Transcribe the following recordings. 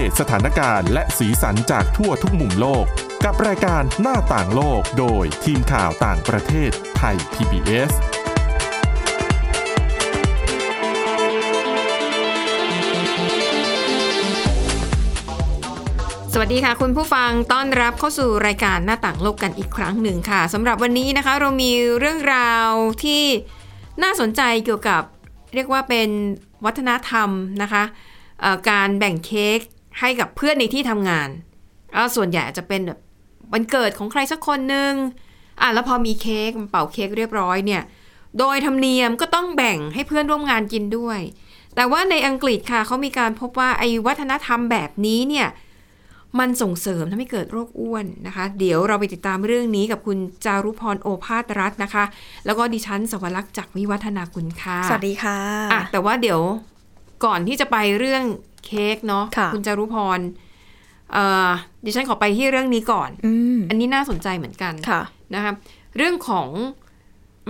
เดตสถานการณ์และสีสันจากทั่วทุกมุมโลก กับรายการหน้าต่างโลกโดยทีมข่าวต่างประเทศไทย PBS สวัสดีค่ะ คุณผู้ฟังต้อนรับเข้าสู่รายการหน้าต่างโลกกันอีกครั้งหนึ่งค่ะสำหรับวันนี้นะคะเรามีเรื่องราวที่น่าสนใจเกี่ยวกับเรียกว่าเป็นวัฒนธรรมนะคะการแบ่งเค้ก ให้กับเพื่อนในที่ทำงานแล้วส่วนใหญ่จะเป็นแบบวันเกิดของใครสักคนหนึ่งอะแล้วพอมีเค้กเป่าเค้กเรียบร้อยเนี่ย โดยธรรมเนียมก็ต้องแบ่งให้เพื่อนร่วมงานกินด้วย แต่ว่าในอังกฤษค่ะเขามีการพบว่าไอ้วัฒนธรรมแบบนี้เนี่ยมันส่งเสริมทำให้เกิดโรคอ้วนนะคะ เดี๋ยวเราไปติดตามเรื่องนี้กับคุณจารุพรโอภาสรัตน์นะคะ แล้วก็ดิฉันสวรักษ์จากวิวัฒนาคุณค่ะ สวัสดีค่ะอะแต่ว่าเดี๋ยวก่อนที่จะไปเรื่อง เค้กเนาะค่ะณจารุพรเอ่อดิฉันขอไปที่เรื่องนี้ก่อนอืมอันนี้น่าสนใจเหมือนกันค่ะนะคะเรื่องของ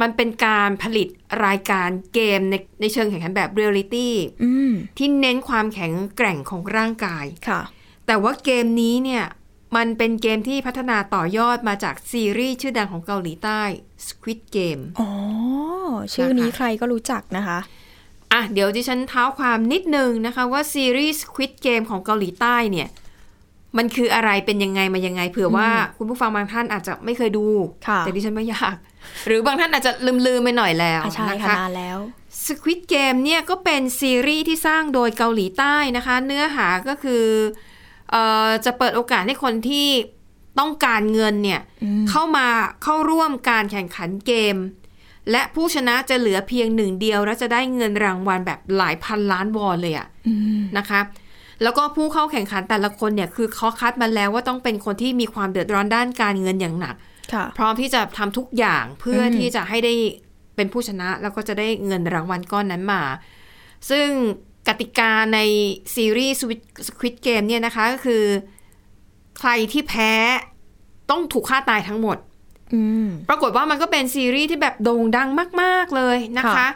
มันเป็นการผลิตรายการเกมในในเชิงแข่งขันแบบเรียลิตี้อืมที่เน้นความแข็งแกร่งของร่างกายค่ะ แต่ว่าเกมนี้เนี่ยมันเป็นเกมที่พัฒนาต่อยอดมาจากซีรีส์ชื่อดังของเกาหลีใต้ Squid Game อ๋อ ชื่อนี้นะคะใครก็รู้จักนะคะ อะเดี๋ยวดิฉันเท้าความนิดนึงนะคะว่าซีรีส์ Squid Game ของเกาหลีใต้เนี่ย มันคืออะไรเป็นยังไงมายังไงเผื่อว่าคุณผู้ฟังบางท่านอาจจะไม่เคยดูค่ะแต่ดิฉันไม่อยาก หรือบางท่านอาจจะลืมๆไปหน่อยแล้วอะใช่นะค่ะคะนานแล้ว Squid Game เนี่ยก็เป็นซีรีส์ที่สร้างโดยเกาหลีใต้นะคะ เนื้อหาก็คือเอ่อจะเปิดโอกาสให้คนที่ต้องการเงินเนี่ยเข้ามาเข้าร่วมการแข่งขันเกม และผู้ชนะจะเหลือเพียงหนึ่งเดียว แล้วจะได้เงินรางวัลแบบหลายพันล้านวอนเลยอะนะคะแล้วก็ผู้เข้าแข่งขันแต่ละคนเนี่ยคือเขาคัดมาแล้วว่าต้องเป็นคนที่มีความเดือดร้อนด้านการเงินอย่างหนักค่ะพร้อมที่จะทำทุกอย่างเพื่ออมที่จะให้ได้เป็นผู้ชนะ แล้วก็จะได้เงินรางวัลก้อนนั้นมา ซึ่งกติกาในซีรีส์ Squid Game เนี่ยนะคะก็คือ ใครที่แพ้ต้องถูกฆ่าตายทั้งหมดอืม ปรากฏว่ามันก็เป็นซีรีส์ที่แบบโด่งดังมาก ๆ เลยนะคะค่ะ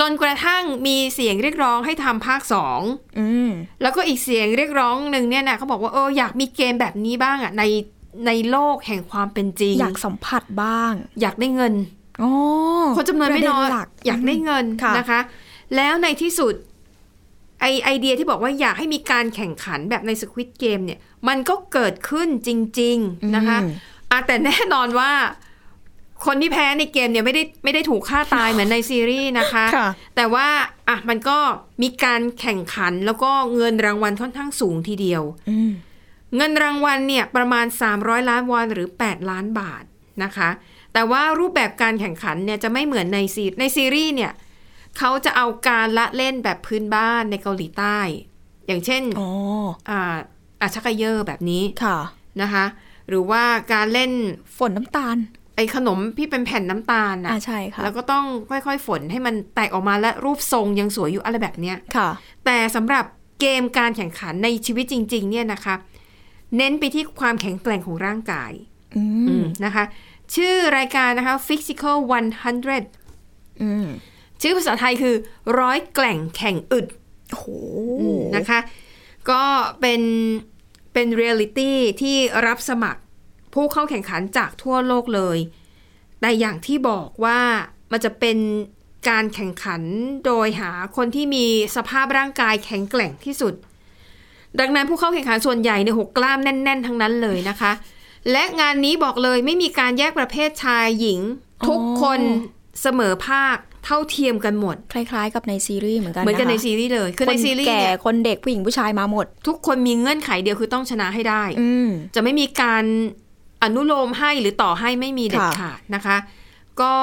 จนกระทั่งมีเสียงเรียกร้องให้ทำภาคสองอืมแล้วก็อีกเสียงเรียกร้องหนึ่งเนี่ยนะเขาบอกว่าเอออยากมีเกมแบบนี้บ้างอะในในโลกแห่งความเป็นจริง อยากสัมผัสบ้าง อยากได้เงินอ๋อคนจำนวนไม่น้อยประเด็หลักอยากได้เงินค่ะนะคะ แล้วในที่สุดไอไอเดียที่บอกว่าอยากให้มีการแข่งขันแบบในสควิตเกมเนี่ย มันก็เกิดขึ้นจริง ๆ นะคะ อืมอะแต่แน่นอนว่า คนที่แพ้ในเกมเนี่ยไม่ได้ไม่ได้ถูกฆ่าตายเหมือนในซีรีส์นะคะค่ะแต่ว่าอะมันก็มีการแข่งขันแล้วก็เงินรางวัลค่อนข้างสูงทีเดียวอืมเงินรางวัลเนี่ยประมาณ 300 ล้านวอนหรือ 8 ล้านบาทนะคะ แต่ว่ารูปแบบการแข่งขันเนี่ยจะไม่เหมือนในซีในซีรีส์เนี่ยเขาจะเอาการละเล่นแบบพื้นบ้านในเกาหลีใต้ อย่างเช่นอ๋ออ่าอาชักกะเยอร์แบบนี้ค่ะนะคะ หรือว่าการเล่นฝนน้ำตาล ไอ้ขนมที่เป็นแผ่นน้ำตาลอ่านะใช่ค่ะแล้วก็ต้องค่อยๆ ฝนให้มันแตกออกมาและรูปทรงยังสวยอยู่อะไรแบบเนี้ยค่ะ แต่สำหรับเกมการแข่งขันในชีวิตจริง ๆ เนี่ยนะคะ เน้นไปที่ความแข็งแกร่งของร่างกายอือืมมนะคะ ชื่อรายการนะคะ Physical 100อืมชื่อภาษาไทยคือร้อยแกล่งแข่งอึดโอ้โหนะคะ ก็เป็น เป็นเรียลิตี้ที่รับสมัครผู้เข้าแข่งขันจากทั่วโลกเลย แต่อย่างที่บอกว่ามันจะเป็นการแข่งขันโดยหาคนที่มีสภาพร่างกายแข็งแกร่งที่สุด ดังนั้นผู้เข้าแข่งขันส่วนใหญ่ในหกกล้ามแน่น ๆ ทั้งนั้นเลยนะคะ และงานนี้บอกเลยไม่มีการแยกประเภทชายหญิง ทุกคนเสมอภาค เท่าเทียมกันหมด คล้ายๆ กับในซีรีส์เหมือนกันเหมือนกันในนะคะซีรีส์เลยคือในซีรีส์แก่เนี่ยคนเด็กผู้หญิงผู้ชายมาหมด ทุกคนมีเงื่อนไขเดียวคือต้องชนะให้ได้อืมจะไม่มีการอนุโลมให้หรือต่อให้ไม่มีเด็ดค่ะขาดนะคะ ก็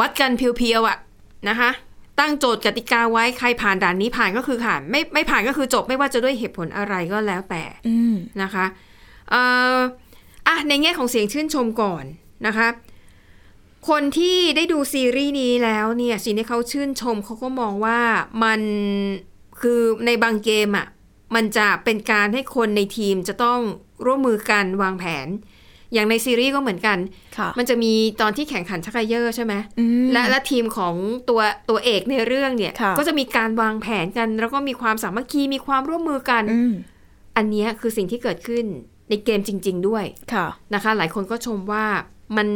วัดกันเพียวๆอะนะคะ ตั้งโจทย์กติกาไว้ใครผ่านด่านนี้ผ่านก็คือผ่านไม่ไม่ผ่านก็คือจบไม่ว่าจะด้วยเหตุผลอะไรก็แล้วแต่อืมนะคะเอ่ออะในแง่ของเสียงชื่นชมก่อนนะคะ คนที่ได้ดูซีรีส์นี้แล้วเนี่ยสิ่งที่เขาชื่นชมเขาก็มองว่ามันคือในบางเกมอะ่ะมันจะเป็นการให้คนในทีมจะต้องร่วมมือกันวางแผน อย่างในซีรีส์ก็เหมือนกันค่ะมันจะมีตอนที่แข่งขันชักเขยอร์ใช่ไหมอืมและและทีมของตัวตัวเอกในเรื่องเนี่ยค่ะก็จะมีการวางแผนกัน แล้วก็มีความสามัคคีมีความร่วมมือกันอืมอันเนี้ยคือสิ่งที่เกิดขึ้นในเกมจริง ๆ ด้วยค่ะนะคะ หลายคนก็ชมว่ามัน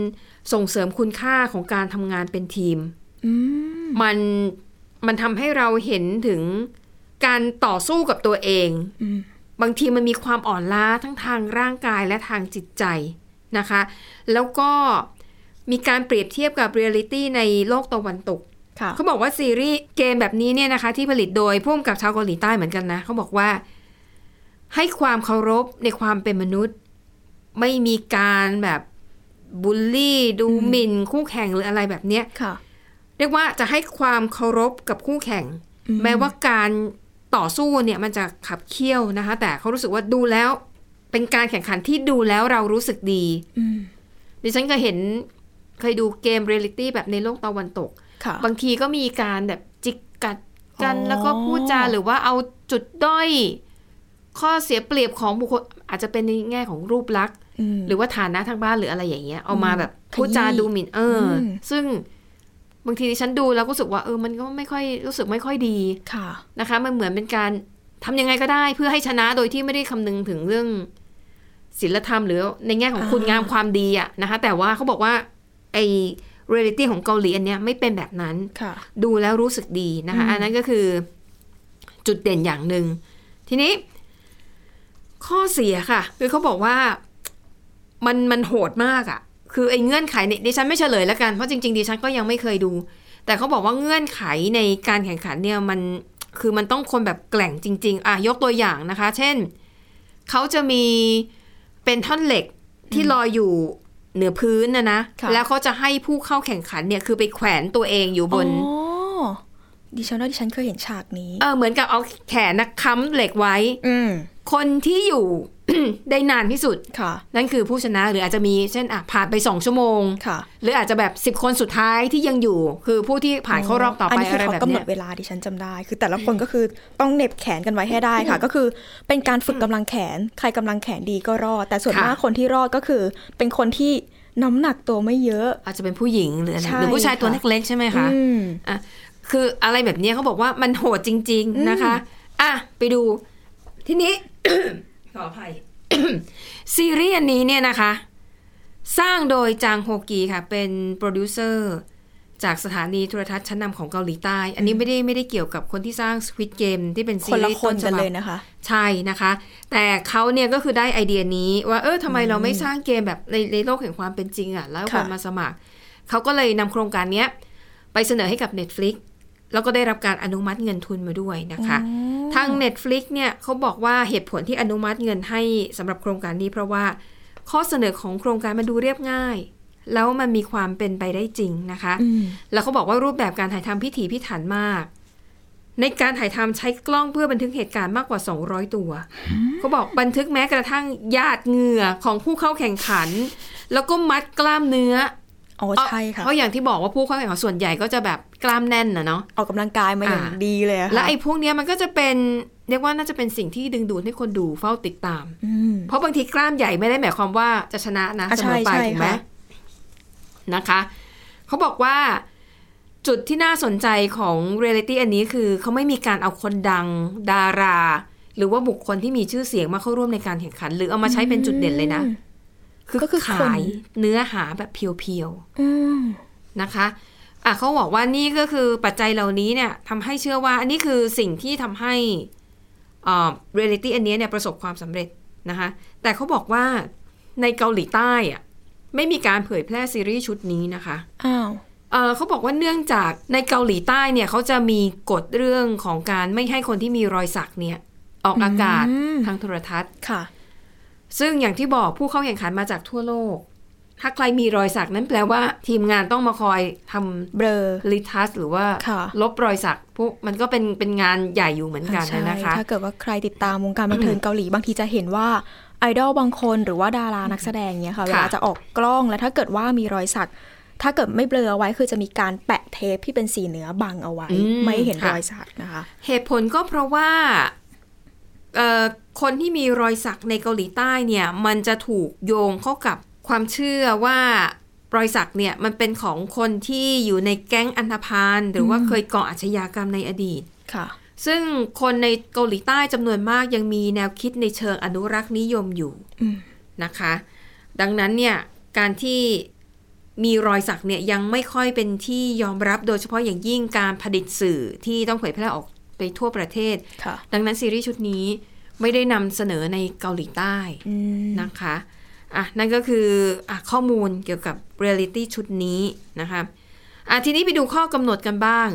ส่งเสริมคุณค่าของการทำงานเป็นทีมอืมมันมันทำให้เราเห็นถึงการต่อสู้กับตัวเองอืมบางทีมันมีความอ่อนล้าทั้งทางร่างกายและทางจิตใจนะคะ แล้วก็มีการเปรียบเทียบกับเรียลิตี้ในโลกตะวันตกค่ะเขาบอกว่าซีรีส์เกมแบบนี้เนี่ยนะคะ ที่ผลิตโดยผู้กำกับชาวเกาหลีใต้เหมือนกันนะเขาบอกว่า ให้ความเคารพในความเป็นมนุษย์ ไม่มีการแบบ บูลลี่ดูหมิ่นคู่แข่งหรืออะไรแบบเนี้ยค่ะเรียกว่าจะให้ความเคารพกับคู่แข่งอืมแม้ว่าการต่อสู้เนี่ยมันจะขับเคี่ยวนะคะ แต่เขารู้สึกว่าดูแล้ว เป็นการแข่งขันที่ดูแล้วเรารู้สึกดีอืมดิฉันเคยเห็นเคยดูเกมเรียลิตี้แบบในโลกตะวันตกค่ะบางทีก็มีการแบบจิกกัดกันอ๋อแล้วก็พูดจาหรือว่าเอาจุดด้อย ข้อเสียเปรียบของบุคคลอาจจะเป็นในแง่ของรูปลักษณ์อืม หรือว่าฐานะทางบ้านหรืออะไรอย่างเงี้ย เอามาแบบขยี้พูดจาดูหมิ่นเอออมซึ่งบางทีดิฉันดูแล้วก็รู้สึกว่าเออมันก็ไม่ค่อยรู้สึกไม่ค่อยดีค่ะนะคะ มันเหมือนเป็นการทำยังไงก็ได้เพื่อให้ชนะโดยที่ไม่ได้คำนึงถึงเรื่องศีลธรรมหรือในแง่ของอ่าคุณงามความดีอะนะคะ แต่ว่าเขาบอกว่าไอเรียลิตี้ของเกาหลีอันเนี้ยไม่เป็นแบบนั้นค่ะดูแล้วรู้สึกดีนะคะอืมอันนั้นก็คือจุดเด่นอย่างหนึ่งทีนี้ ข้อเสียค่ะ คือเขาบอกว่า มันมันโหดมากอะ่ะ คือไอ้เงื่อนไขเนี่ยดิฉันไม่เฉลยแล้วกันเพราะจริงๆดิฉันก็ยังไม่เคยดู แต่เขาบอกว่าเงื่อนไขในการแข่งขันเนี่ยมันคือมันต้องคนแบบแกล่งจริง ๆ อะยกตัวอย่างนะคะ เช่นเขาจะมีเป็นท่อนเหล็กที่ลอยอยู่เหนือพื้นนะนะค่ะแล้วเขาจะให้ผู้เข้าแข่งขันเนี่ยคือไปแขวนตัวเองอยู่บนอ๋อ ดิฉันว่าดิฉันเคยเห็นฉากนี้เออเหมือนกับเอาแขนนะค้ำเหล็กไว้ อืมคนที่อยู่ ได้นานที่สุดค่ะ นั่นคือผู้ชนะหรืออาจจะมีเช่นอะผ่านไปสองชั่วโมงค่ะ หรืออาจจะแบบสิบคนสุดท้ายที่ยังอยู่ คือผู้ที่ผ่านเข้ารอบต่ออันไปนี้คือะไรเขาแบบกำหนเนี้ดยเวลาดิฉันจำได้ คือแต่ละคนก็คือต้องเหน็บแขนกันไว้ให้ได้ค่ะ ก็คือเป็นการฝึกกำลังแขน ใครกำลังแขนดีก็รอด แต่ส่วนค่ะมากคนที่รอดก็คือ เป็นคนที่น้ำหนักตัวไม่เยอะ อาจจะเป็นผู้หญิงหรืออะไรใช่หรือผู้ชายตัวค่ะเล็กๆใช่ไหมคะอืมอะ คืออะไรแบบเนี้ยเขาบอกว่ามันโหดจริง ๆนะคะ อะ ไปดู ทีนี้ ขออภัยซีรีส์อันนี้เนี่ยนะคะ สร้างโดยจางโฮกีค่ะ เป็นโปรดิวเซอร์จากสถานีโทรทัศน์ชั้นนำของเกาหลีใต้ อันนี้ไม่ได้ไม่ได้เกี่ยวกับคนที่สร้าง Squid Game ที่เป็นซีรีส์ต้นฉบับ คนละคนกันเลยนะคะ ใช่นะคะ แต่เขาเนี่ยก็คือได้ไอเดียนี้ว่าเออทำไมเราไม่สร้างเกมแบบในในโลกแห่งความเป็นจริงอะ แล้วคนค่ะมาสมัคร เขาก็เลยนำโครงการเนี้ยไปเสนอให้กับ Netflix แล้วก็ได้รับการอนุมัติเงินทุนมาด้วยนะคะ ทาง Netflix เนี่ยเขาบอกว่าเหตุผลที่อนุมัติเงินให้สำหรับโครงการนี้เพราะว่าข้อเสนอของโครงการมันดูเรียบง่าย แล้วมันมีความเป็นไปได้จริงนะคะอืมแล้วเขาบอกว่ารูปแบบการถ่ายทำพิถีพิถันมาก ในการถ่ายทำใช้กล้องเพื่อบันทึกเหตุการณ์มากกว่า 200 ตัว เขาบอกบันทึกแม้กระทั่งหยาดเหงื่อของผู้เข้าแข่งขัน แล้วก็มัดกล้ามเนื้ออ๋อใช่ค่ะเพราะอย่างที่บอกว่าผู้เข้าแข่งขันส่วนใหญ่ก็จะแบบ กล้ามแน่นนะเนาะออกกำลังกายมาอย่างอ่าดีเลยอะค่ะและไอ้พวกเนี้ยมันก็จะเป็นเรียกว่าน่าจะเป็นสิ่งที่ดึงดูดให้คนดูเฝ้าติดตามอืมเพราะบางทีกล้ามใหญ่ไม่ได้หมายความว่าจะชนะนะอะเสมอไปใช่ใช่ถูกไหมค่ะนะคะ เขาบอกว่าจุดที่น่าสนใจของเรียลิตี้อันนี้คือเขาไม่มีการเอาคนดังดารา หรือว่าบุคคลที่มีชื่อเสียงมาเข้าร่วมในการแข่งขัน หรือเอามาใช้เป็นจุดเด่นเลยนะ คือก็คือคนขายเนื้อหาแบบเพียวๆอืมนะคะ อะเขาบอกว่านี่ก็คือปัจจัยเหล่านี้เนี่ยทำให้เชื่อว่าอันนี้คือสิ่งที่ทำให้อ่าเรียลิตี้อันเนี้ยเนี่ยประสบความสำเร็จนะคะแต่เขาบอกว่าในเกาหลีใต้อะไม่มีการเผยแพร่ซีรีส์ชุดนี้นะคะอ้าวเอ่อเขาบอกว่าเนื่องจากในเกาหลีใต้เนี่ยเขาจะมีกฎเรื่องของการไม่ให้คนที่มีรอยสักเนี่ย ออกอากาศอืมทางโทรทัศน์ค่ะ ซึ่งอย่างที่บอกผู้เข้าแข่งขันมาจากทั่วโลก ถ้าใครมีรอยสักนั้นแปลว่าทีมงานต้องมาคอยทำเบลอลิทัสหรือว่าค่ะลบรอยสักพวกมันก็เป็นเป็นงานใหญ่อยู่เหมือนกันใช่นะคะ ถ้าเกิดว่าใครติดตามวงการบันเทิงเกาหลีบางทีจะเห็นว่าไอดอลบางคนหรือว่าดารานักแสดงเนี่ยค่ะเวลาจะออกกล้องแล้วถ้าเกิดว่ามีรอยสัก ถ้าเกิดไม่เบลอเอาไว้คือจะมีการแปะเทปที่เป็นสีเนื้อบังเอาไว้อืมไม่ให้เห็นค่ะรอยสักนะคะ เหตุผลก็เพราะว่าเอ่อคนที่มีรอยสักในเกาหลีใต้เนี่ย มันจะถูกโยงเข้ากับ ความเชื่อว่ารอยสักเนี่ยมันเป็นของคนที่อยู่ในแก๊งอันธพาลหรือว่าอืมเคยก่ออาชญากรรมในอดีตค่ะ ซึ่งคนในเกาหลีใต้จำนวนมากยังมีแนวคิดในเชิงอนุรักษ์นิยมอยู่อืมนะคะ ดังนั้นเนี่ยการที่มีรอยสักเนี่ยยังไม่ค่อยเป็นที่ยอมรับโดยเฉพาะอย่างยิ่งการผลิตสื่อที่ต้องเผยแพร่ออกไปทั่วประเทศค่ะดังนั้นซีรีส์ชุดนี้ไม่ได้นำเสนอในเกาหลีใต้อืมนะคะ อะนั่นก็คืออะข้อมูลเกี่ยวกับเรียลิตี้ชุดนี้นะคะอะทีนี้ไปดูข้อกำหนดกันบ้าง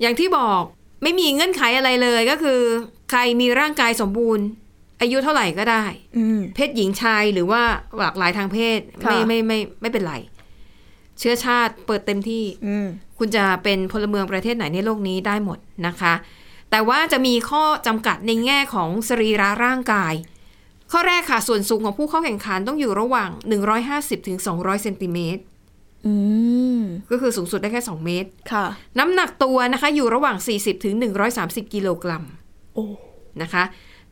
อย่างที่บอกไม่มีเงื่อนไขอะไรเลยก็คือ ใครมีร่างกายสมบูรณ์ อายุเท่าไหร่ก็ได้อืมเพศหญิงชายหรือว่าหลากหลายทางเพศค่ะไม่ไม่ไม่ไม่เป็นไร เชื้อชาติเปิดเต็มที่อืมคุณจะเป็นพลเมืองประเทศไหนในโลกนี้ได้หมดนะคะ แต่ว่าจะมีข้อจำกัดในแง่ของสรีระร่างกาย ข้อแรกค่ะ ส่วนสูงของผู้เข้าแข่งขันต้องอยู่ระหว่าง 150ถึง200เซนติเมตรอืมก็คือสูงสุดได้แค่ 2 เมตร ค่ะ น้ำหนักตัวนะคะ อยู่ระหว่าง 40ถึง130 กิโลกรัมโอ้นะคะ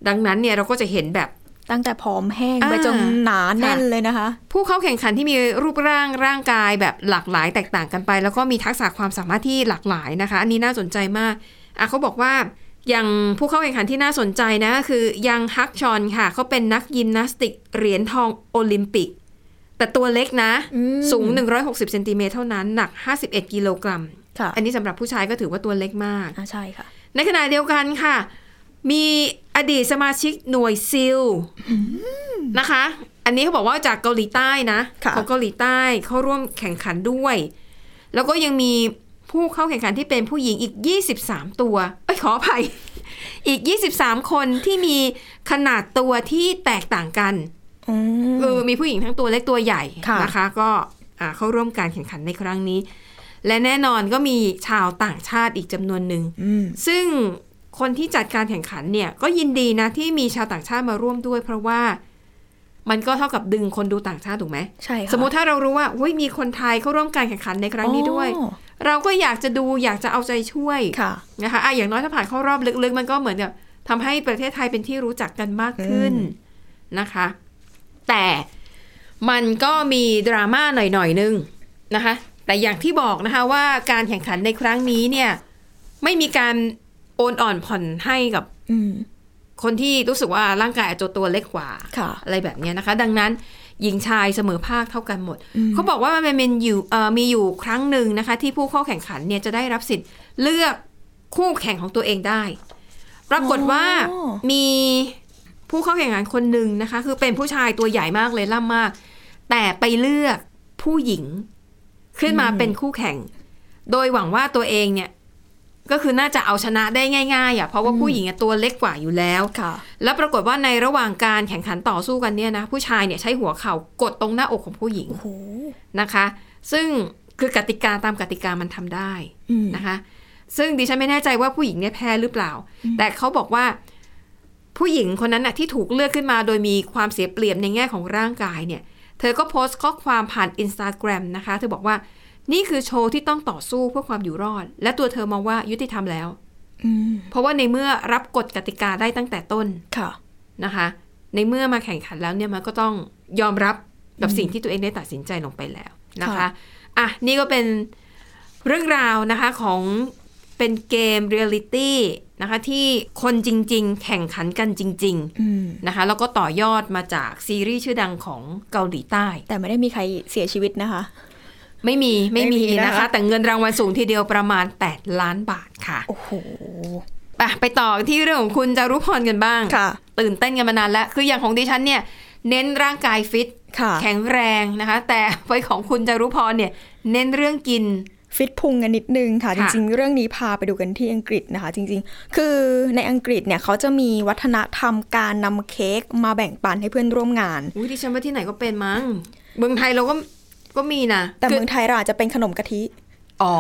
ดังนั้นเนี่ยเราก็จะเห็นแบบตั้งแต่ผอมแห้งอ่าไปจนหนาแน่นค่ะเลยนะคะ ผู้เข้าแข่งขันที่มีรูปร่างร่างกายแบบหลากหลายแตกต่างกันไป แล้วก็มีทักษะความสามารถที่หลากหลายนะคะ อันนี้น่าสนใจมากอะเขาบอกว่า อย่างผู้เข้าแข่งขันที่น่าสนใจนะก็คือยังฮักชอนค่ะ เขาเป็นนักยิมนาสติกเหรียญทองโอลิมปิก แต่ตัวเล็กนะอืมสูง 160เซนติเมตรเท่านั้น หนัก 51 กิโลกรัมค่ะอันนี้สำหรับผู้ชายก็ถือว่าตัวเล็กมากอ่าใช่ค่ะ ในขณะเดียวกันค่ะ มีอดีตสมาชิกหน่วยซิลนะคะ อันนี้เขาบอกว่าจากเกาหลีใต้นะค่ะของเกาหลีใต้เข้าร่วมแข่งขันด้วย แล้วก็ยังมี ผู้เข้าแข่งขันที่เป็นผู้หญิงอีก 23 ตัว เอ้ยขออภัย อีก 23 คนที่มีขนาดตัวที่แตกต่างกันอืมคือมีผู้หญิงทั้งตัวเล็กตัวใหญ่ค่ะนะคะ ก็อ่าเข้าร่วมการแข่งขันในครั้งนี้ และแน่นอนก็มีชาวต่างชาติอีกจำนวนหนึ่งอืมซึ่งคนที่จัดการแข่งขันเนี่ย ก็ยินดีนะที่มีชาวต่างชาติมาร่วมด้วย เพราะว่ามันก็เท่ากับดึงคนดูต่างชาติถูกไหมใช่ค่ะสมมุติถ้าเรารู้ว่าอุ้ยมีคนไทยเข้าร่วมการแข่งขันในครั้งนี้ด้วยอ๋อ เราก็อยากจะดูอยากจะเอาใจช่วยค่ะนะคะอะอย่างน้อยถ้าผ่านเข้ารอบลึกๆ มันก็เหมือนกับทำให้ประเทศไทยเป็นที่รู้จักกันมากขึ้นนะคะ แต่มันก็มีดราม่าหน่อยๆนึงนะคะ แต่อย่างที่บอกนะคะว่าการแข่งขันในครั้งนี้เนี่ย ไม่มีการโอนอ่อนผ่อนให้กับอืมคนที่รู้สึกว่าร่างกายอาจจะตัวเล็กกว่าค่ะอะไรแบบเนี้ยนะคะ ดังนั้น หญิงชายเสมอภาคเท่ากันหมดอืมเขาบอกว่ามันเป็นอยู่เอ่อมีอยู่ครั้งหนึ่งนะคะ ที่ผู้เข้าแข่งขันเนี่ยจะได้รับสิทธิ์เลือกคู่แข่งของตัวเองได้ ปรากฏว่าอ๋อมีผู้เข้าแข่งขันคนหนึ่งนะคะ คือเป็นผู้ชายตัวใหญ่มากเลยล่ำมาก แต่ไปเลือกผู้หญิง ขึ้นมาเป็นคู่แข่ง โดยหวังว่าตัวเองเนี่ย ก็คือน่าจะเอาชนะได้ง่ายๆอะเพราะว่าผู้หญิงอะตัวเล็กกว่าอยู่แล้วค่ะ แล้วปรากฏว่าในระหว่างการแข่งขันต่อสู้กันเนี่ยนะผู้ชายเนี่ยใช้หัวเข่ากดตรงหน้าอกของผู้หญิงโอ้โหนะคะ ซึ่งคือกติกาตามกติกามันทำได้อืมนะคะ ซึ่งดิฉันไม่แน่ใจว่าผู้หญิงเนี่ยแพ้หรือเปล่า แต่เขาบอกว่าผู้หญิงคนนั้นน่ะที่ถูกเลือกขึ้นมาโดยมีความเสียเปรียบในแง่ของร่างกายเนี่ย เธอก็โพสต์ข้อความผ่านอินสตาแกรมนะคะ เธอบอกว่า นี่คือโชว์ที่ต้องต่อสู้เพื่อความอยู่รอด และตัวเธอมองว่ายุติธรรมแล้วอืมเพราะว่าในเมื่อรับกฎกติกาได้ตั้งแต่ต้นค่ะนะคะ ในเมื่อมาแข่งขันแล้วเนี่ยมันก็ต้องยอมรับกับสิ่งที่ตัวเองได้ตัดสินใจลงไปแล้วนะคะค่ะอะนี่ก็เป็นเรื่องราวนะคะของเป็นเกมเรียลิตี้นะคะที่คนจริง ๆ แข่งขันกันจริงอืมๆนะคะแล้วก็ต่อยอดมาจากซีรีส์ชื่อดังของเกาหลีใต้ แต่ไม่ได้มีใครเสียชีวิตนะคะ ไม่มีไม่มีไม่มีนะคะนะคะ แต่เงินรางวัลสูงทีเดียวประมาณ 8 ล้านบาทค่ะ โอ้โหไปไปต่อที่เรื่องของคุณจารุพรกันบ้างค่ะ ตื่นเต้นกันมานานแล้ว คืออย่างของดิฉันเนี่ยเน้นร่างกายฟิตค่ะแข็งแรงนะคะ แต่ไปของคุณจารุพรเนี่ยเน้นเรื่องกินฟิตพุงกันนิดนึงค่ะจค่ะริง ๆ เรื่องนี้พาไปดูกันที่อังกฤษนะคะ จริง ๆ คือในอังกฤษเนี่ยเขาจะมีวัฒนธรรมการนำเค้กมาแบ่งปันให้เพื่อนร่วมงานอุ้ยดิฉันว่าที่ไหนก็เป็นมั้งเมืองไทยเราก็ ก็มีนะแต่คืเมืองไทยเราอาจจะเป็นขนมกะทิอ๋อ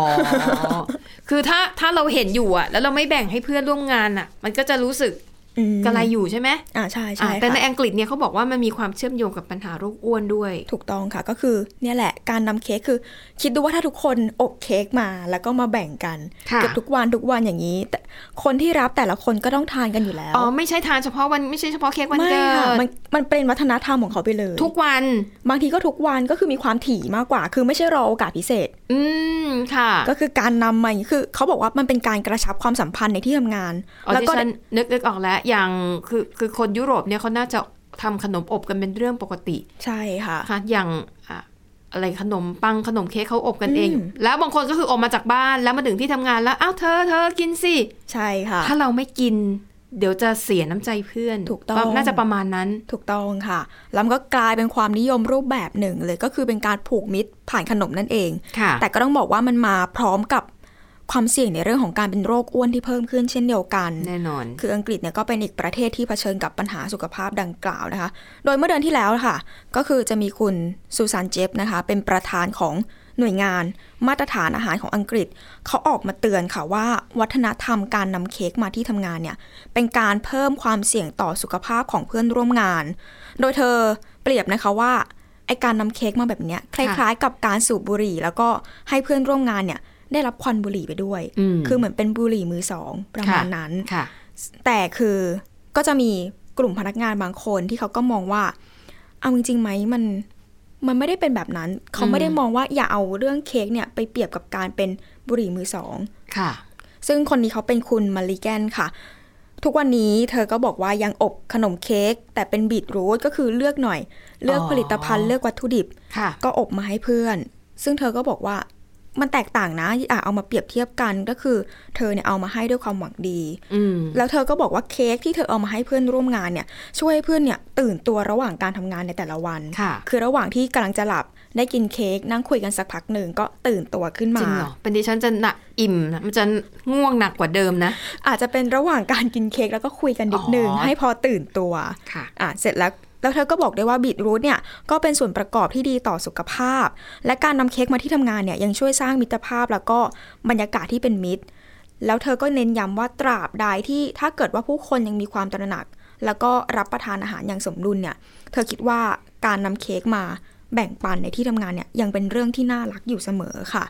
คือถ้าถ้าเราเห็นอยู่อะแล้วเราไม่แบ่งให้เพื่อนร่วมงานอะมันก็จะรู้สึกอืม กระไรอยู่ใช่ไหมอ่าใช่อะใช่แต่ในค่ะอังกฤษเนี่ยเขาบอกว่ามันมีความเชื่อมโยงกับปัญหาโรคอ้วนด้วย ถูกต้องค่ะก็คือเนี่ยแหละการนำเค้กคือ คิดดูว่าถ้าทุกคนอบเค้กมาแล้วก็มาแบ่งกันค่ะเกือบทุกวันทุกวันอย่างนี้ แต่คนที่รับแต่ละคนก็ต้องทานกันอยู่แล้วอ๋อไม่ใช่ทานเฉพาะวันไม่ใช่เฉพาะเค้กวันไม่เกิค่ะดมันมันเป็นวัฒนธรรมของเขาไปเลย ทุกวัน บางทีก็ทุกวันก็คือมีความถี่มากกว่า คือไม่ใช่รอโอกาสพิเศษ อืมค่ะ ก็คือการนำมาคือเขาบอกว่ามันเป็นการกระชับความสัมพันธ์ในที่ทำงานอ๋อแล้วที่ก็ฉันนึกนึกออกแล้ว อย่างคือคือคนยุโรปเนี่ยเขาน่าจะทำขนมอบกันเป็นเรื่องปกติ ใช่ค่ะค่ะอย่างอะอะไรขนมปังขนมเค้กเขาอบกันเองอืมแล้วบางคนก็คือออกมาจากบ้านแล้วมาถึงที่ทำงานแล้วอ้าวเธอเธอกินสิ ใช่ค่ะ ถ้าเราไม่กิน เดี๋ยวจะเสียน้ำใจเพื่อน ถูกต้อง น่าจะประมาณนั้น ถูกต้องค่ะ แล้วมันก็กลายเป็นความนิยมรูปแบบหนึ่งเลย ก็คือเป็นการผูกมิตรผ่านขนมนั่นเองค่ะแต่ก็ต้องบอกว่ามันมาพร้อมกับความเสี่ยงในเรื่องของการเป็นโรคอ้วนที่เพิ่มขึ้นเช่นเดียวกัน แน่นอน คืออังกฤษเนี่ยก็เป็นอีกประเทศที่เผชิญกับปัญหาสุขภาพดังกล่าวนะคะ โดยเมื่อเดือนที่แล้วค่ะ ก็คือจะมีคุณซูซานเจฟนะคะ เป็นประธานของ หน่วยงานมาตรฐานอาหารของอังกฤษ เขาออกมาเตือนค่ะว่า วัฒนธรรมการนำเค้กมาที่ทำงานเนี่ย เป็นการเพิ่มความเสี่ยงต่อสุขภาพของเพื่อนร่วมงาน โดยเธอเปรียบนะคะว่าไอการนำเค้กมาแบบเนี้ยคล้ายๆ กับการสูบบุหรี่ แล้วก็ให้เพื่อนร่วมงานเนี่ยได้รับควันบุหรี่ไปด้วยอืมคือเหมือนเป็นบุหรี่มือสองประมาณค่ะนั้นค่ะแต่คือก็จะมีกลุ่มพนักงานบางคนที่เขาก็มองว่า เอาจริงๆไหมมัน มันไม่ได้เป็นแบบนั้น เขาไม่ได้มองว่าอย่าเอาเรื่องเค้กเนี่ยไปเปรียบกับการเป็นบุหรี่มือสองค่ะ ซึ่งคนนี้เขาเป็นคุณมาริแกนค่ะ ทุกวันนี้เธอก็บอกว่ายังอบขนมเค้กแต่เป็นบีทรูทก็คือเลือกหน่อย เลือกอ๋อผลิตภัณฑ์เลือกวัตถุดิบค่ะก็อบมาให้เพื่อน ซึ่งเธอก็บอกว่า มันแตกต่างนะอะเอามาเปรียบเทียบกันก็คือ เธอเนี่ยเอามาให้ด้วยความหวังดีอืมแล้วเธอก็บอกว่าเค้กที่เธอเอามาให้เพื่อนร่วมงานเนี่ย ช่วยให้เพื่อนเนี่ยตื่นตัวระหว่างการทำงานในแต่ละวันค่ะคือระหว่างที่กำลังจะหลับได้กินเค้กนั่งคุยกันสักพักหนึ่งก็ตื่นตัวขึ้นจมาริงเหรอเป็นดิฉันจะหนักอิ่มนะมันจะง่วงหนักกว่าเดิมนะ อาจจะเป็นระหว่างการกินเค้กแล้วก็คุยกันนิดนึงอ๋อให้พอตื่นตัวค่ะอะเสร็จแล้ว แล้วเธอก็บอกได้ว่าบีทรูทเนี่ยก็เป็นส่วนประกอบที่ดีต่อสุขภาพ และการนำเค้กมาที่ทำงานเนี่ยยังช่วยสร้างมิตรภาพแล้วก็บรรยากาศที่เป็นมิตร แล้วเธอก็เน้นย้ำว่าตราบใดที่ถ้าเกิดว่าผู้คนยังมีความตระหนัก แล้วก็รับประทานอาหารอย่างสมดุลเนี่ย เธอคิดว่าการนำเค้กมาแบ่งปันในที่ทำงานเนี่ยยังเป็นเรื่องที่น่ารักอยู่เสมอค่ะ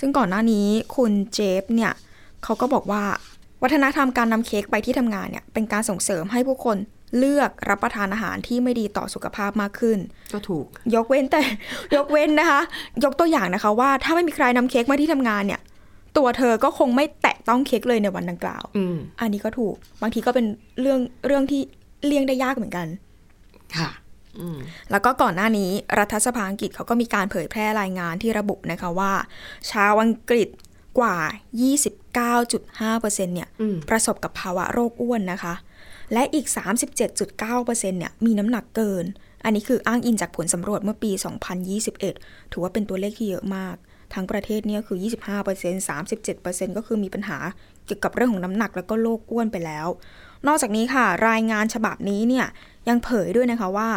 ซึ่งก่อนหน้านี้คุณเจฟเนี่ยเขาก็บอกว่าวัฒนธรรมการนำเค้กไปที่ทำงานเนี่ยเป็นการส่งเสริมให้ผู้คน เลือกรับประทานอาหารที่ไม่ดีต่อสุขภาพมากขึ้น ก็ถูก ยกเว้นแต่ ยกเว้นนะคะ ยกตัวอย่างนะคะว่าถ้าไม่มีใครนำเค้กมาที่ทำงานเนี่ย ตัวเธอก็คงไม่แตะต้องเค้กเลยในวันดังกล่าวอืมอันนี้ก็ถูก บางทีก็เป็นเรื่องเรื่องที่เลี่ยงได้ยากเหมือนกัน ค่ะอืมแล้วก็ก่อนหน้านี้รัฐสภาอังกฤษเขาก็มีการเผยแพร่รายงานที่ระบุนะคะว่า ชาวอังกฤษกว่า 29.5%เนี่ยอืมประสบกับภาวะโรคอ้วนนะคะ และอีก 37.9%เนี่ยมีน้ำหนักเกิน อันนี้คืออ้างอิงจากผลสำรวจเมื่อปี 2021 ถือว่าเป็นตัวเลขที่เยอะมาก ทั้งประเทศเนี่ยคือ 25% 37%ก็คือมีปัญหาเกี่ยวกับเรื่องของน้ำหนักแล้วก็โรคอ้วนไปแล้ว นอกจากนี้ค่ะ รายงานฉบับนี้เนี่ยยังเผยด้วยนะคะว่า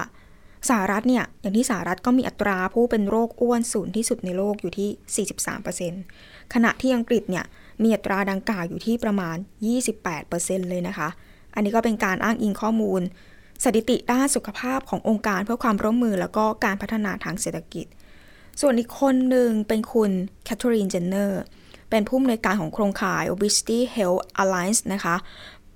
สหรัฐเนี่ยอย่างที่สหรัฐก็มีอัตราผู้เป็นโรคอ้วนสูงที่สุดในโลกอยู่ที่ 43%ขณะที่อังกฤษเนี่ยมีอัตราดังกล่าวอยู่ที่ประมาณ 28%เลยนะคะ อันนี้ก็เป็นการอ้างอิงข้อมูล สถิติด้านสุขภาพขององค์การเพื่อความร่วมมือ แล้วก็การพัฒนาทางเศรษฐกิจ ส่วนอีกคนหนึ่งเป็นคุณแคทเธอรีนเจนเนอร์เป็นผู้อำนวยการของโครงข่าย Obesity Health Alliance นะคะ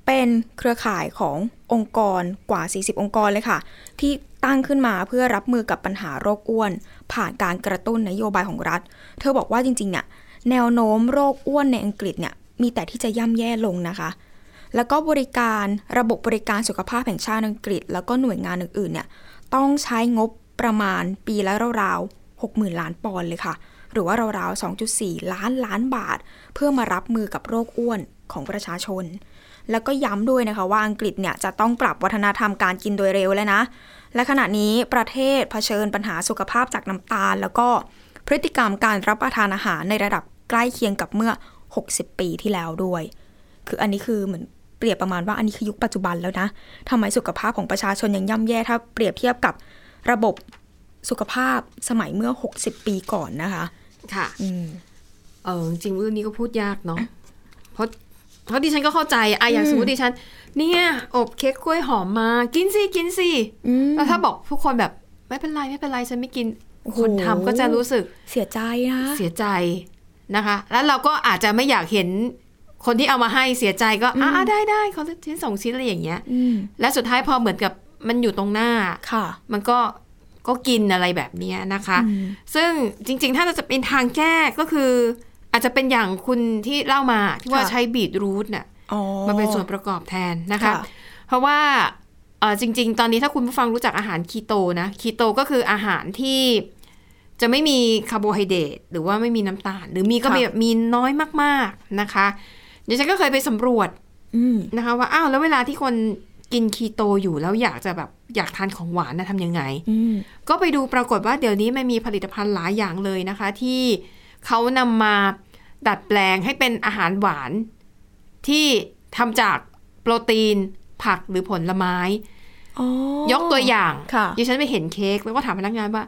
เป็นเครือข่ายขององค์กรกว่า 40 องค์กรเลยค่ะ ที่ตั้งขึ้นมาเพื่อรับมือกับปัญหาโรคอ้วน ผ่านการกระตุ้นนโยบายของรัฐ เธอบอกว่าจริงๆเนี่ยแนวโน้มโรคอ้วนในอังกฤษเนี่ยมีแต่ที่จะย่ำแย่ลงนะคะ แล้วก็บริการระบบบริการสุขภาพแห่งชาติอังกฤษ แล้วก็หน่วยงานอื่นๆเนี่ยต้องใช้งบประมาณปีละราวๆ60,000 ล้านปอนด์เลยค่ะ หรือว่าราวๆ 2.4 ล้านล้านบาท เพื่อมารับมือกับโรคอ้วนของประชาชน แล้วก็ย้ำด้วยนะคะว่าอังกฤษเนี่ยจะต้องปรับวัฒนธรรมการกินโดยเร็วแล้วนะ และขณะนี้ประเทศเผชิญปัญหาสุขภาพจากน้ำตาล แล้วก็พฤติกรรมการรับประทานอาหารในระดับใกล้เคียงกับเมื่อ 60 ปีที่แล้วด้วย คืออันนี้คือเหมือน เปรียบประมาณว่าอันนี้คือยุคปัจจุบันแล้วนะทำไมสุขภาพของประชาชนยังย่ำแย่ถ้าเปรียบเทียบกับระบบสุขภาพสมัยเมื่อ 60 ปีก่อนนะคะ ค่ะอืมเออจริงๆเรื่องนี้ก็พูดยากเนาะเพราะเพราะดิฉันก็เข้าใจอะอย่างสมมติดิฉัน เนี่ยอบเค้กกล้วยหอมมา กินสิกินสิอืมแล้วถ้าบอกทุกคนแบบไม่เป็นไรไม่เป็นไรฉันไม่กินโอ้โหคนทำก็จะรู้สึกเสียใจนะเสียใจนะคะ แล้วเราก็อาจจะไม่อยากเห็น คนที่เอามาให้เสียใจก็อ่าได้ได้เขาชิ้นสองชิ้นอะไรอย่างเงี้ยอืมและสุดท้ายพอเหมือนกับมันอยู่ตรงหน้าค่ะ มันก็ก็กินอะไรแบบเนี้ยนะคะอืมซึ่งจริง ๆ ถ้าจะเป็นทางแก้ก็คือ อาจจะเป็นอย่างคุณที่เล่ามาที่ว่าค่ะใช้บีทรูทน่ะอ๋อมาเป็นส่วนประกอบแทนนะคะค่ะเพราะว่าเอ่อจริง ๆ ตอนนี้ถ้าคุณผู้ฟังรู้จักอาหารคีโตนะคีโตก็คืออาหารที่จะไม่มีคาร์โบไฮเดรตหรือว่าไม่มีน้ำตาล หรือมีก็ค่ะแบบมีน้อยมาก ๆนะคะ ดิฉันก็เคยไปสำรวจอืมนะคะว่าอ้าวแล้วเวลาที่คนกินคีโตอยู่แล้วอยากจะแบบอยากทานของหวานนะทำยังไงอืมก็ไปดูปรากฏว่าเดี๋ยวนี้มันมีผลิตภัณฑ์หลายอย่างเลยนะคะ ที่เขานำมาดัดแปลงให้เป็นอาหารหวาน ที่ทำจากโปรตีน ผักหรือผลไม้อ๋อยกตัวอย่างค่ะดิฉันไปเห็นเค้กแล้วก็ถามพนักงานว่า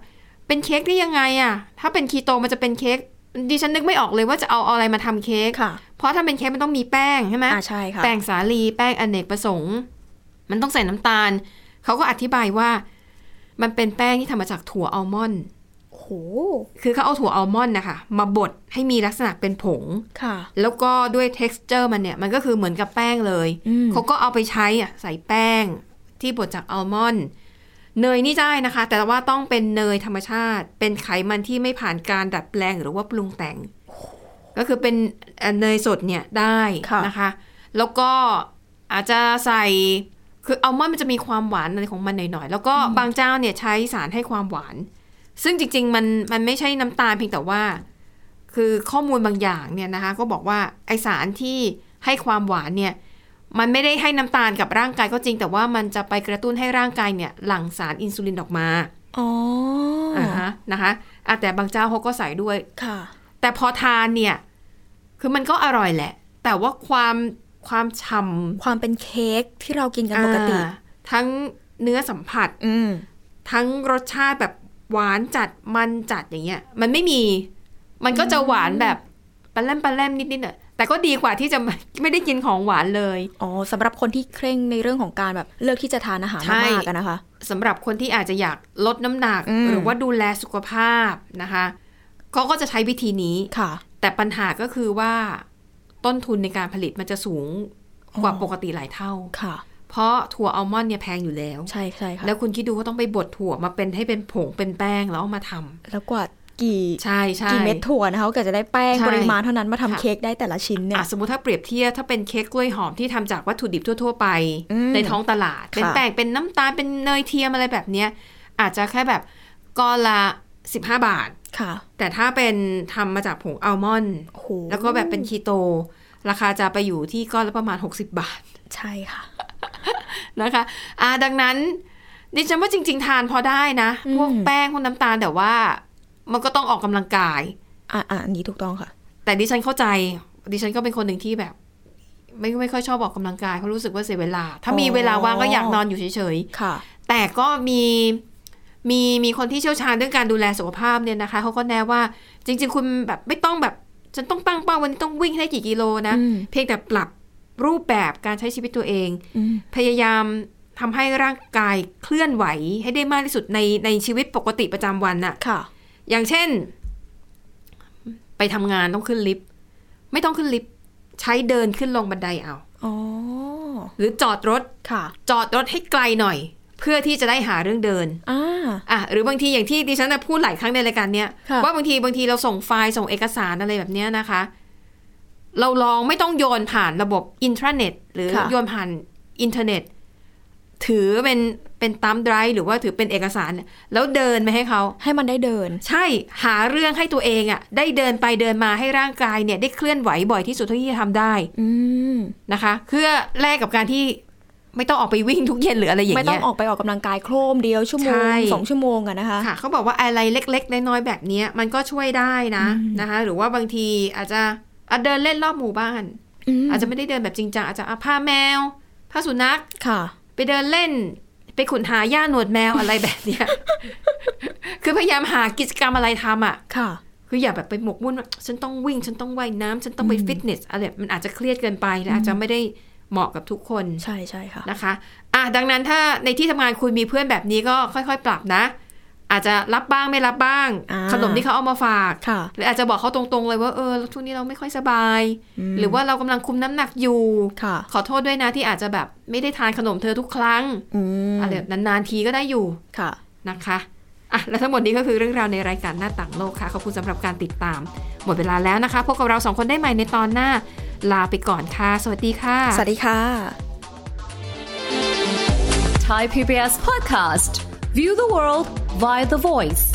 เป็นเค้กได้ยังไงอะถ้าเป็นคีโตมันจะเป็นเค้ก ดิฉันนึกไม่ออกเลยว่าจะเอาอะไรมาทำเค้กค่ะเพราะถ้าเป็นเค้กมันต้องมีแป้งใช่ไหมอ่าใช่ค่ะแป้งสาลีแป้งอเนกประสงค์ มันต้องใส่น้ำตาล เขาก็อธิบายว่า มันเป็นแป้งที่ทำมาจากถั่วอัลมอนด์โหคือเขาเอาถั่วอัลมอนด์นะคะมาบดให้มีลักษณะเป็นผงค่ะ แล้วก็ด้วย t e x t อร์มันเนี่ย มันก็คือเหมือนกับแป้งเลยอืมเขาก็เอาไปใช้อะใส่แป้งที่บดจากอัลมอนด์ เนยนี่ได้นะคะ แต่ว่าต้องเป็นเนยธรรมชาติ เป็นไขมันที่ไม่ผ่านการดัดแปลงหรือว่าปรุงแต่ง ก็คือเป็นเนยสดเนี่ยได้ะนะคะ แล้วก็อาจจะใส่คืออัลมอนด์มันจะมีความหวานอะไรของมันหน่อยๆ แล้วก็บางเจ้าเนี่ยใช้สารให้ความหวาน ซึ่งจริงๆมันมันไม่ใช่น้ำตาลเพียงแต่ว่า คือข้อมูลบางอย่างเนี่ยนะคะ ก็บอกว่าไอสารที่ให้ความหวานเนี่ย มันไม่ได้ให้น้ำตาลกับร่างกายก็จริง แต่ว่ามันจะไปกระตุ้นให้ร่างกายเนี่ยหลั่งสารอินซูลินออกมาอ๋อออ่าฮะนะคะอะแต่บางเจ้าเขาก็ใส่ด้วยค่ะ แต่พอทานเนี่ย คือมันก็อร่อยแหละ แต่ว่าความความฉ่ำความเป็นเค้กที่เรากินกันปกติอ่าทั้งเนื้อสัมผัสอืมทั้งรสชาติแบบหวานจัดมันจัดอย่างเงี้ย มันไม่มี มันก็จะหวานแบบปลาแรมปลาแรมนิดๆน่ะ แต่ก็ดีกว่าที่จะไม่ได้กินของหวานเลย อ๋อสำหรับคนที่เคร่งในเรื่องของการแบบเลือกที่จะทานอาหารใช่มากๆอะนะคะสำหรับคนที่อาจจะอยากลดน้ำหนักอืมหรือว่าดูแลสุขภาพนะคะเขาก็จะใช้วิธีนี้ค่ะ แต่ปัญหาก็คือว่าต้นทุนในการผลิตมันจะสูงกว่าอ๋อปกติหลายเท่าค่ะ เพราะถั่วอัลมอนด์เนี่ยแพงอยู่แล้ว ใช่ใช่ค่ะแล้วคุณคิดดูว่าต้องไปบดถั่วมาเป็นให้เป็นผงเป็นแป้งแล้วเอามาทำแล้วกว่า กี่ใช่ใช่กี่เม็ดถั่วนะคะก็จะได้แป้งใช่ปริมาณเท่านั้นมาทำค่ะเค้กได้แต่ละชิ้นเนี่ยอะสมมติถ้าเปรียบเทียบถ้าเป็นเค้กกล้วยหอมที่ทำจากวัตถุดิบทั่ว ๆ ไปอืมในท้องตลาด เป็นค่ะแป้งเป็นน้ำตาลเป็นเนยเทียมอะไรแบบเนี้ยอาจจะแค่แบบก้อนละ15บาทค่ะ แต่ถ้าเป็นทำมาจากผงอัลมอนด์โอ้โหแล้วก็แบบเป็นคีโต ราคาจะไปอยู่ที่ก้อนละประมาณ 60 บาท ใช่ค่ะ นะคะอ่าดังนั้นดิฉันว่าจริง ๆ ทานพอได้นะอืมพวกแป้งพวกน้ำตาลแต่ว่า มันก็ต้องออกกำลังกาย อ่าอ่าอันนี้ถูกต้องค่ะ แต่ดิฉันเข้าใจ ดิฉันก็เป็นคนหนึ่งที่แบบ ไม่ไม่ค่อยชอบออกกำลังกายเพราะรู้สึกว่าเสียเวลา ถ้ามีอ๋อเวลาว่างก็อยากนอนอยู่เฉยค่ะๆแต่ก็มีมีมีคนที่เชี่ยวชาญเรื่องการดูแลสุขภาพเนี่ยนะคะเขาก็แนะว่าจริง ๆ คุณแบบไม่ต้องแบบฉันต้องตั้งเป้าวันนี้ต้องวิ่งให้กี่กิโลนะอืมเพียงแต่ปรับรูปแบบการใช้ชีวิตตัวเองอืมพยายามทำให้ร่างกายเคลื่อนไหวให้ได้มากที่สุดในในชีวิตปกติประจำวันน่ะค่ะ อย่างเช่น ไปทำงานต้องขึ้นลิฟต์ไม่ต้องขึ้นลิฟต์ใช้เดินขึ้นลงบันไดเอาอ๋อหรือจอดรถค่ะ จอดรถให้ไกลหน่อย เพื่อที่จะได้หาเรื่องเดินอ่าอะหรือบางทีอย่างที่ดิฉันน่ะพูดหลายครั้งในรายการเนี้ยค่ะว่าบางทีบางทีเราส่งไฟล์ส่งเอกสารอะไรแบบเนี้ยนะคะ เราลองไม่ต้องโยนผ่านระบบอินทราเน็ต หรือค่ะโยนผ่านอินเทอร์เน็ต ถือเป็น เป็น thumb drive หรือว่าถือเป็นเอกสารเนี่ยแล้วเดินไปให้เขาให้มันได้เดิน ใช่หาเรื่องให้ตัวเองอะ่ะ ได้เดินไปเดินมาให้ร่างกายเนี่ยได้เคลื่อนไหวบ่อยที่สุดเท่าที่จะทำได้อืมนะคะเพื่อแลกกับการที่ไม่ต้องออกไปวิ่งทุกเย็นหรืออะไรอย่างเงี้ย ไม่ต้อเงี้งยออกไปออกกำลังกายโครมเดียว ใช่ ชั่วโมงสองชั่วโมงอะนะคะค่ะเขาบอกว่าอะไรเล็ก ๆ น้อยๆแบบเนี้ยมันก็ช่วยได้นะนะคะ หรือว่าบางทีอาจจะอะเดินเล่นรอบหมู่บ้านมอาจจะไม่ได้เดินแบบจริงจังอาจจะอะพาแมวพาสุนัขค่ะ ไปเดินเล่น ไปขุดหาหญ้าหนวดแมวอะไรแบบเนี้ย คือพยายามหากิจกรรมอะไรทำอะ ค่ะ คืออย่าแบบไปหมกมุ่นว่าฉันต้องวิ่ง ฉันต้องว่ายน้ำฉันต้องไปฟิตเนสอะไรแบบมันอาจจะเครียดเกินไปและอาจจะไม่ได้เหมาะกับทุกคน ใช่ใช่ค่ะ นะคะ อะดังนั้นถ้าในที่ทำงานคุณมีเพื่อนแบบนี้ก็ค่อยๆ ปรับนะ อาจจะรับบ้างไม่รับบ้างอ่าขนมที่เขาเอามาฝากค่ะหรืออาจจะบอกเขาตรงๆเลยว่าเออช่วงนี้เราไม่ค่อยสบายมหรือว่าเรากำลังคุมน้ำหนักอยู่ค่ะขอโทษด้วยนะที่อาจจะแบบไม่ได้ทานขนมเธอทุกครั้งอืมอะไรแบบนานๆทีก็ได้อยู่ค่ะนะคะอะและทั้งหมดนี้ก็คือเรื่องราวในรายการหน้าต่างโลกค่ะขอบคุณสำหรับการติดตาม หมดเวลาแล้วนะคะพบกับเราสองคนได้ใหม่ในตอนหน้า ลาไปก่อนค่ะ สวัสดีค่ะ สวัสดีค่ะ Thai PBS podcast. View the world via the voice.